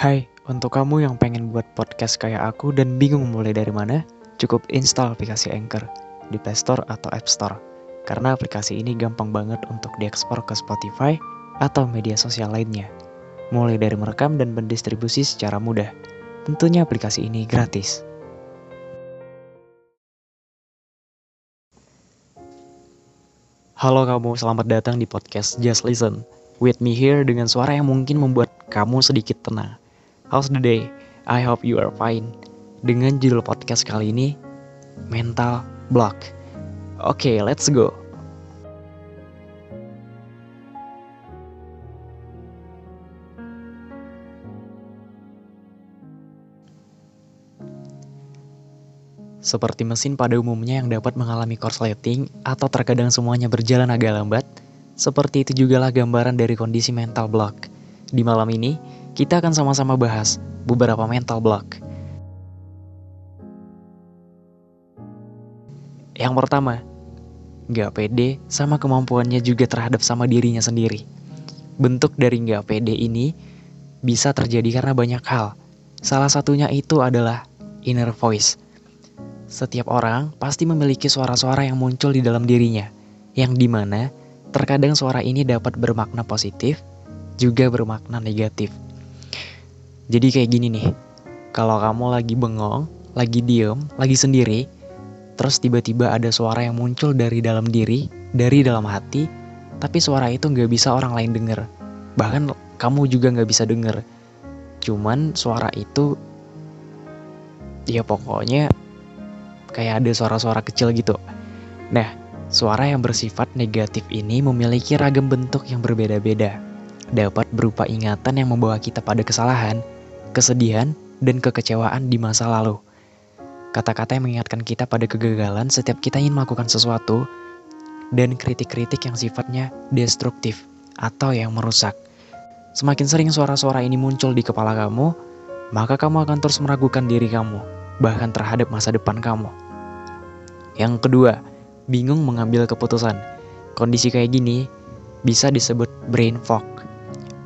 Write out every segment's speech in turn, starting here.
Hai, untuk kamu yang pengen buat podcast kayak aku dan bingung mulai dari mana, cukup install aplikasi Anchor di Play Store atau App Store. Karena aplikasi ini gampang banget untuk diekspor ke Spotify atau media sosial lainnya. Mulai dari merekam dan mendistribusi secara mudah. Tentunya aplikasi ini gratis. Halo kamu, selamat datang di podcast Just Listen. With me here dengan suara yang mungkin membuat kamu sedikit tenang. How's the day? I hope you are fine. Dengan judul podcast kali ini, Mental Block. Oke, okay, let's go. Seperti mesin pada umumnya yang dapat mengalami korsleting atau terkadang semuanya berjalan agak lambat, seperti itu jugalah gambaran dari kondisi mental block. Di malam ini, kita akan sama-sama bahas beberapa mental block. Yang pertama, gak pede sama kemampuannya juga terhadap sama dirinya sendiri. Bentuk dari gak pede ini bisa terjadi karena banyak hal. Salah satunya itu adalah inner voice. Setiap orang pasti memiliki suara-suara yang muncul di dalam dirinya, yang di mana terkadang suara ini dapat bermakna positif, juga bermakna negatif. Jadi kayak gini nih, kalau kamu lagi bengong, lagi diem, lagi sendiri, terus tiba-tiba ada suara yang muncul dari dalam diri, dari dalam hati, tapi suara itu nggak bisa orang lain denger. Bahkan kamu juga nggak bisa denger. Cuman suara itu, ya pokoknya kayak ada suara-suara kecil gitu. Nah, suara yang bersifat negatif ini memiliki ragam bentuk yang berbeda-beda. Dapat berupa ingatan yang membawa kita pada kesalahan, kesedihan, dan kekecewaan di masa lalu. Kata-kata yang mengingatkan kita pada kegagalan setiap kita ingin melakukan sesuatu, dan kritik-kritik yang sifatnya destruktif atau yang merusak. Semakin sering suara-suara ini muncul di kepala kamu, maka kamu akan terus meragukan diri kamu, bahkan terhadap masa depan kamu. Yang kedua, bingung mengambil keputusan. Kondisi kayak gini bisa disebut brain fog.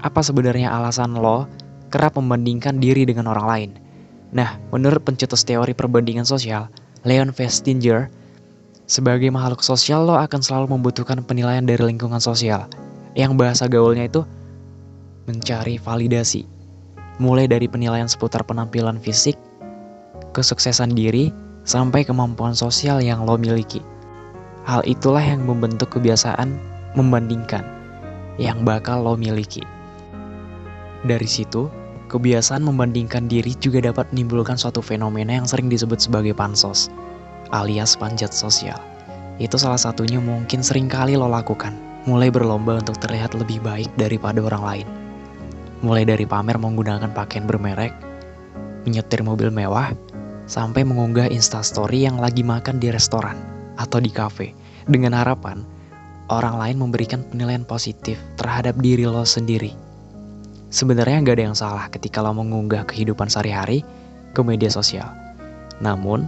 Apa sebenarnya alasan lo kerap membandingkan diri dengan orang lain. Nah, menurut pencetus teori perbandingan sosial, Leon Festinger, sebagai makhluk sosial lo akan selalu membutuhkan penilaian dari lingkungan sosial, yang bahasa gaulnya itu mencari validasi. Mulai dari penilaian seputar penampilan fisik, kesuksesan diri, sampai kemampuan sosial yang lo miliki. Hal itulah yang membentuk kebiasaan membandingkan yang bakal lo miliki. Dari situ, Kebiasaan membandingkan diri juga dapat menimbulkan suatu fenomena yang sering disebut sebagai pansos, alias panjat sosial. Itu salah satunya mungkin sering kali lo lakukan, mulai berlomba untuk terlihat lebih baik daripada orang lain. Mulai dari pamer menggunakan pakaian bermerek, menyetir mobil mewah, sampai mengunggah instastory yang lagi makan di restoran atau di kafe, dengan harapan orang lain memberikan penilaian positif terhadap diri lo sendiri. Sebenarnya nggak ada yang salah ketika lo mengunggah kehidupan sehari-hari ke media sosial. Namun,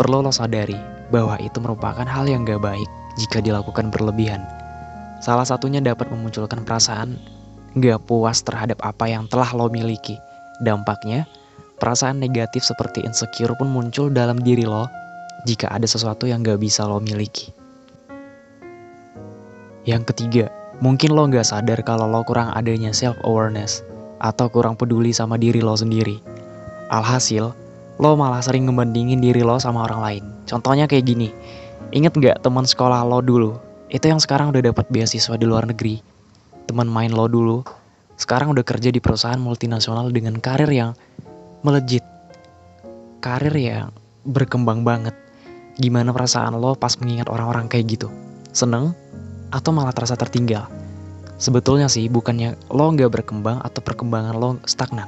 perlu lo sadari bahwa itu merupakan hal yang gak baik jika dilakukan berlebihan. Salah satunya dapat memunculkan perasaan gak puas terhadap apa yang telah lo miliki. Dampaknya, perasaan negatif seperti insecure pun muncul dalam diri lo jika ada sesuatu yang gak bisa lo miliki. Yang ketiga, Mungkin lo gak sadar kalau lo kurang adanya self-awareness atau kurang peduli sama diri lo sendiri. Alhasil, lo malah sering ngebandingin diri lo sama orang lain. Contohnya kayak gini, inget gak teman sekolah lo dulu? Itu yang sekarang udah dapat beasiswa di luar negeri. Teman main lo dulu, sekarang udah kerja di perusahaan multinasional dengan karir yang melejit. Karir yang berkembang banget. Gimana perasaan lo pas mengingat orang-orang kayak gitu? Seneng? Atau malah terasa tertinggal. Sebetulnya sih bukannya lo nggak berkembang atau perkembangan lo stagnan.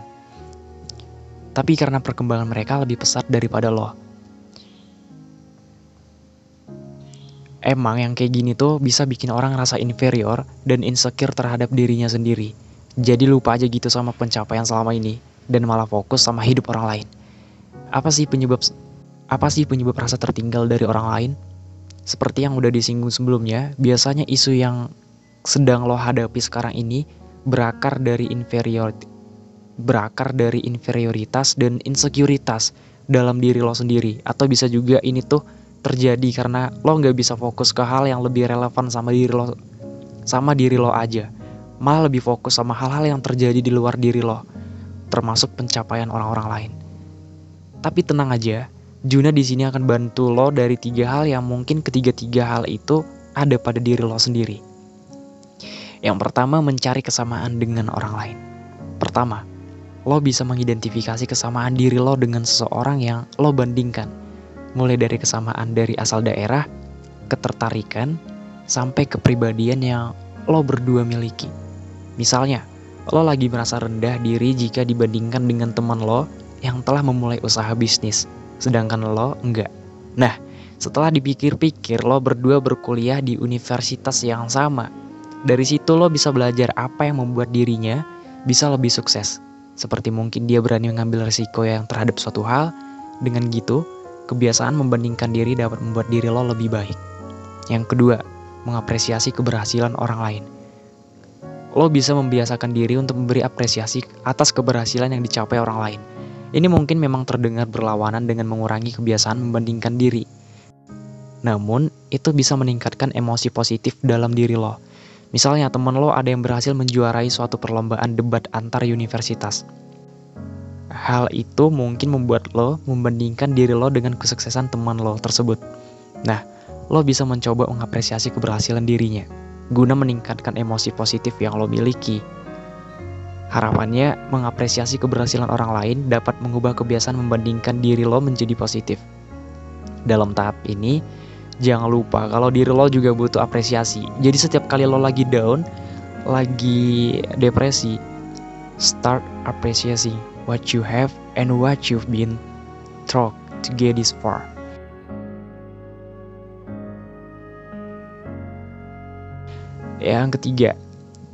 Tapi karena perkembangan mereka lebih pesat daripada lo. Emang yang kayak gini tuh bisa bikin orang ngerasa inferior dan insecure terhadap dirinya sendiri. Jadi lupa aja gitu sama pencapaian selama ini dan malah fokus sama hidup orang lain. Apa sih penyebab apa sih penyebab rasa tertinggal dari orang lain? Seperti yang udah disinggung sebelumnya, biasanya isu yang sedang lo hadapi sekarang ini berakar dari inferiority. berakar dari inferioritas dan insekuritas dalam diri lo sendiri. Atau bisa juga ini tuh terjadi karena lo nggak bisa fokus ke hal yang lebih relevan sama diri lo sama diri lo aja. Malah lebih fokus sama hal-hal yang terjadi di luar diri lo, termasuk pencapaian orang-orang lain. Tapi tenang aja, Juna di sini akan bantu lo dari tiga hal yang mungkin ketiga-tiga hal itu ada pada diri lo sendiri. Yang pertama, mencari kesamaan dengan orang lain. Pertama, lo bisa mengidentifikasi kesamaan diri lo dengan seseorang yang lo bandingkan. Mulai dari kesamaan dari asal daerah, ketertarikan, sampai kepribadian yang lo berdua miliki. Misalnya, lo lagi merasa rendah diri jika dibandingkan dengan teman lo yang telah memulai usaha bisnis sedangkan lo enggak. Nah, setelah dipikir-pikir lo berdua berkuliah di universitas yang sama. Dari situ lo bisa belajar apa yang membuat dirinya bisa lebih sukses. Seperti mungkin dia berani mengambil risiko yang terhadap suatu hal, dengan gitu, kebiasaan membandingkan diri dapat membuat diri lo lebih baik. Yang kedua, mengapresiasi keberhasilan orang lain. Lo bisa membiasakan diri untuk memberi apresiasi atas keberhasilan yang dicapai orang lain ini mungkin memang terdengar berlawanan dengan mengurangi kebiasaan membandingkan diri. Namun, itu bisa meningkatkan emosi positif dalam diri lo. Misalnya temen lo ada yang berhasil menjuarai suatu perlombaan debat antar universitas. Hal itu mungkin membuat lo membandingkan diri lo dengan kesuksesan teman lo tersebut. Nah, lo bisa mencoba mengapresiasi keberhasilan dirinya, guna meningkatkan emosi positif yang lo miliki. Harapannya, mengapresiasi keberhasilan orang lain dapat mengubah kebiasaan membandingkan diri lo menjadi positif. Dalam tahap ini, jangan lupa kalau diri lo juga butuh apresiasi. Jadi setiap kali lo lagi down, lagi depresi, start appreciating what you have and what you've been through to get this far. Yang ketiga,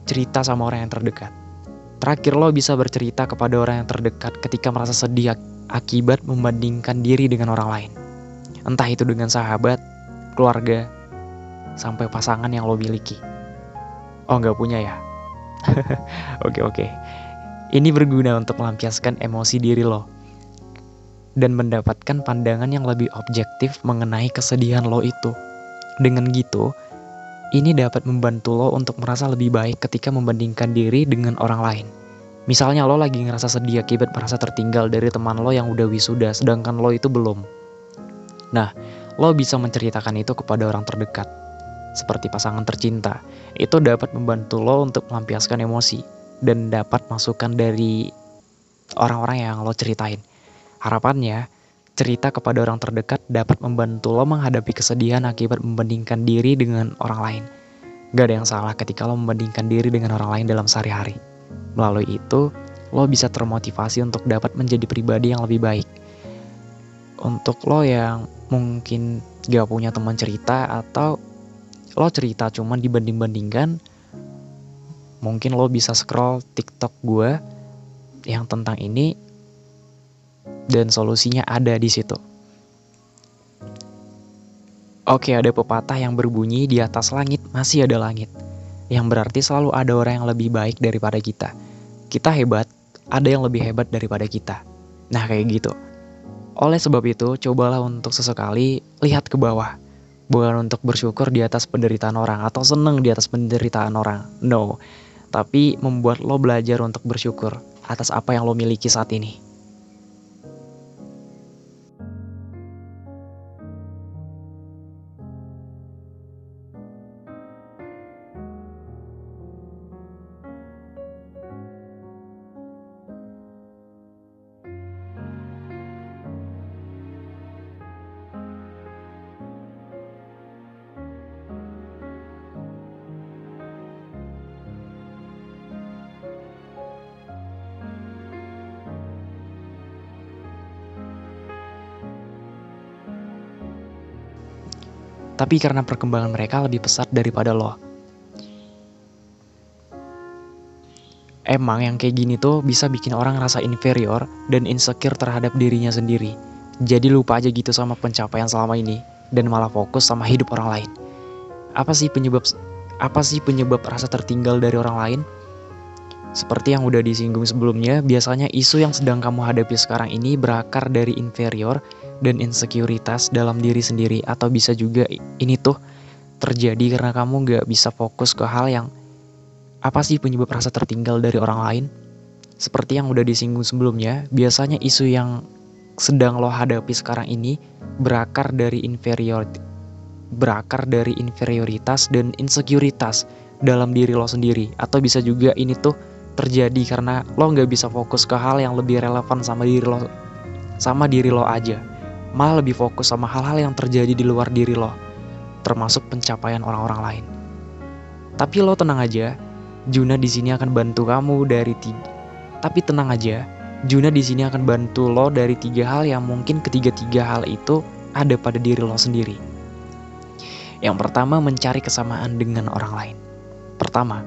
cerita sama orang yang terdekat. Terakhir lo bisa bercerita kepada orang yang terdekat ketika merasa sedih akibat membandingkan diri dengan orang lain. Entah itu dengan sahabat, keluarga, sampai pasangan yang lo miliki. Oh nggak punya ya? Oke oke. Ini berguna untuk melampiaskan emosi diri lo dan mendapatkan pandangan yang lebih objektif mengenai kesedihan lo itu. Dengan gitu, ini dapat membantu lo untuk merasa lebih baik ketika membandingkan diri dengan orang lain. Misalnya lo lagi ngerasa sedih akibat merasa tertinggal dari teman lo yang udah wisuda, sedangkan lo itu belum. Nah, lo bisa menceritakan itu kepada orang terdekat, seperti pasangan tercinta. Itu dapat membantu lo untuk melampiaskan emosi dan dapat masukan dari orang-orang yang lo ceritain. Harapannya, cerita kepada orang terdekat dapat membantu lo menghadapi kesedihan akibat membandingkan diri dengan orang lain. Gak ada yang salah ketika lo membandingkan diri dengan orang lain dalam sehari-hari. Melalui itu, lo bisa termotivasi untuk dapat menjadi pribadi yang lebih baik. Untuk lo yang mungkin gak punya teman cerita atau lo cerita cuman dibanding-bandingkan, mungkin lo bisa scroll TikTok gue yang tentang ini dan solusinya ada di situ. Oke, ada pepatah yang berbunyi di atas langit masih ada langit. Yang berarti selalu ada orang yang lebih baik daripada kita. Kita hebat, ada yang lebih hebat daripada kita. Nah, kayak gitu. Oleh sebab itu, cobalah untuk sesekali lihat ke bawah. Bukan untuk bersyukur di atas penderitaan orang atau seneng di atas penderitaan orang. No. Tapi membuat lo belajar untuk bersyukur atas apa yang lo miliki saat ini. Tapi karena perkembangan mereka lebih pesat daripada lo. Emang yang kayak gini tuh bisa bikin orang rasa inferior dan insecure terhadap dirinya sendiri. Jadi lupa aja gitu sama pencapaian selama ini dan malah fokus sama hidup orang lain. Apa sih penyebab apa sih penyebab rasa tertinggal dari orang lain? Seperti yang udah disinggung sebelumnya, biasanya isu yang sedang kamu hadapi sekarang ini berakar dari inferior dan insekuritas dalam diri sendiri atau bisa juga ini tuh terjadi karena kamu gak bisa fokus ke hal yang apa sih penyebab rasa tertinggal dari orang lain? Seperti yang udah disinggung sebelumnya, biasanya isu yang sedang lo hadapi sekarang ini berakar dari inferior berakar dari inferioritas dan insekuritas dalam diri lo sendiri atau bisa juga ini tuh terjadi karena lo nggak bisa fokus ke hal yang lebih relevan sama diri lo sama diri lo aja malah lebih fokus sama hal-hal yang terjadi di luar diri lo termasuk pencapaian orang-orang lain tapi lo tenang aja Juna di sini akan bantu kamu dari tiga tapi tenang aja Juna di sini akan bantu lo dari tiga hal yang mungkin ketiga-tiga hal itu ada pada diri lo sendiri. Yang pertama, mencari kesamaan dengan orang lain. Pertama,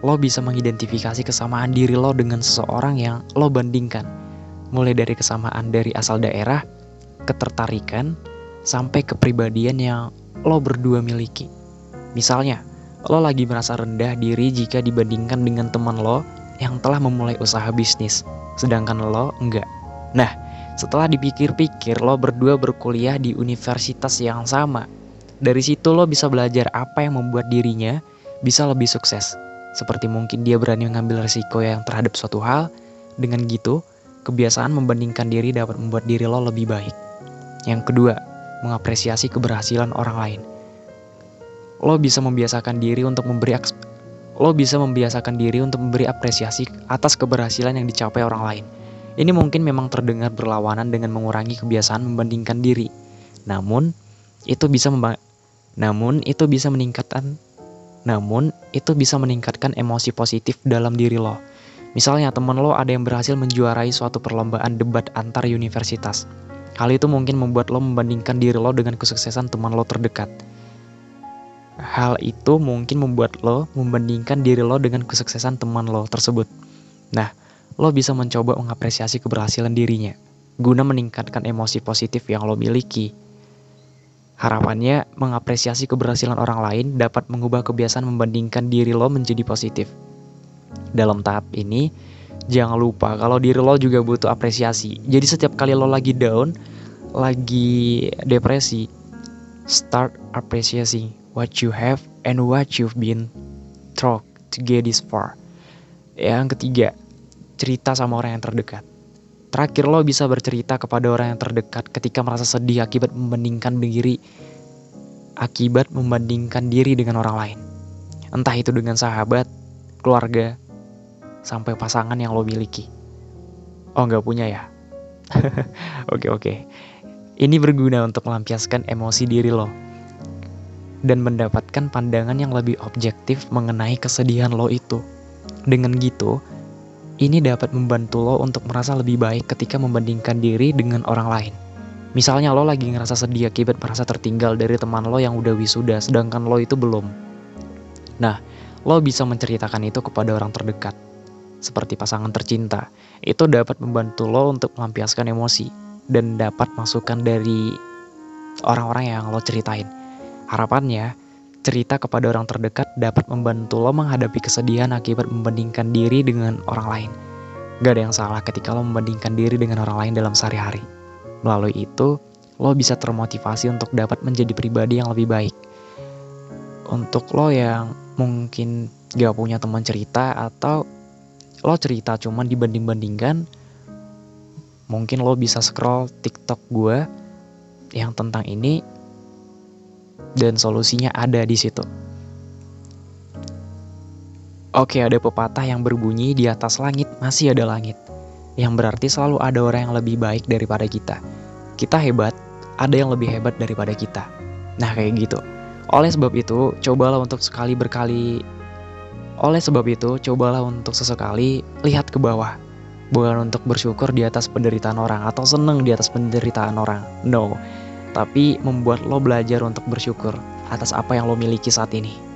lo bisa mengidentifikasi kesamaan diri lo dengan seseorang yang lo bandingkan. Mulai dari kesamaan dari asal daerah, ketertarikan, sampai kepribadian yang lo berdua miliki. Misalnya, lo lagi merasa rendah diri jika dibandingkan dengan teman lo yang telah memulai usaha bisnis, sedangkan lo enggak. Nah, setelah dipikir-pikir, lo berdua berkuliah di universitas yang sama. Dari situ lo bisa belajar apa yang membuat dirinya bisa lebih sukses seperti mungkin dia berani mengambil risiko yang terhadap suatu hal, dengan gitu, kebiasaan membandingkan diri dapat membuat diri lo lebih baik. Yang kedua, mengapresiasi keberhasilan orang lain. Lo bisa membiasakan diri untuk memberi lo bisa membiasakan diri untuk memberi apresiasi atas keberhasilan yang dicapai orang lain. Ini mungkin memang terdengar berlawanan dengan mengurangi kebiasaan membandingkan diri. Namun, itu bisa namun itu bisa meningkatkan namun, itu bisa meningkatkan emosi positif dalam diri lo. Misalnya temen lo ada yang berhasil menjuarai suatu perlombaan debat antar universitas. Hal itu mungkin membuat lo membandingkan diri lo dengan kesuksesan teman lo terdekat. Hal itu mungkin membuat lo membandingkan diri lo dengan kesuksesan teman lo tersebut. Nah, lo bisa mencoba mengapresiasi keberhasilan dirinya, guna meningkatkan emosi positif yang lo miliki. Harapannya, mengapresiasi keberhasilan orang lain dapat mengubah kebiasaan membandingkan diri lo menjadi positif. Dalam tahap ini, jangan lupa kalau diri lo juga butuh apresiasi. Jadi setiap kali lo lagi down, lagi depresi, start appreciating what you have and what you've been through to get this far. Yang ketiga, cerita sama orang yang terdekat. Terakhir lo bisa bercerita kepada orang yang terdekat ketika merasa sedih akibat membandingkan diri akibat membandingkan diri dengan orang lain. Entah itu dengan sahabat, keluarga, sampai pasangan yang lo miliki. Oh nggak punya ya? Oke oke. Ini berguna untuk melampiaskan emosi diri lo dan mendapatkan pandangan yang lebih objektif mengenai kesedihan lo itu. Dengan gitu, ini dapat membantu lo untuk merasa lebih baik ketika membandingkan diri dengan orang lain. Misalnya lo lagi ngerasa sedih akibat merasa tertinggal dari teman lo yang udah wisuda, sedangkan lo itu belum. Nah, lo bisa menceritakan itu kepada orang terdekat, seperti pasangan tercinta. Itu dapat membantu lo untuk melampiaskan emosi dan dapat masukan dari orang-orang yang lo ceritain. Harapannya, cerita kepada orang terdekat dapat membantu lo menghadapi kesedihan akibat membandingkan diri dengan orang lain. Gak ada yang salah ketika lo membandingkan diri dengan orang lain dalam sehari-hari. Melalui itu, lo bisa termotivasi untuk dapat menjadi pribadi yang lebih baik. Untuk lo yang mungkin gak punya teman cerita atau lo cerita cuman dibanding-bandingkan, mungkin lo bisa scroll TikTok gue yang tentang ini dan solusinya ada di situ. Oke, ada pepatah yang berbunyi di atas langit masih ada langit. Yang berarti selalu ada orang yang lebih baik daripada kita. Kita hebat, ada yang lebih hebat daripada kita. Nah, kayak gitu. Oleh sebab itu, cobalah untuk sekali berkali oleh sebab itu, cobalah untuk sesekali lihat ke bawah. Bukan untuk bersyukur di atas penderitaan orang atau seneng di atas penderitaan orang. No, tapi membuat lo belajar untuk bersyukur atas apa yang lo miliki saat ini.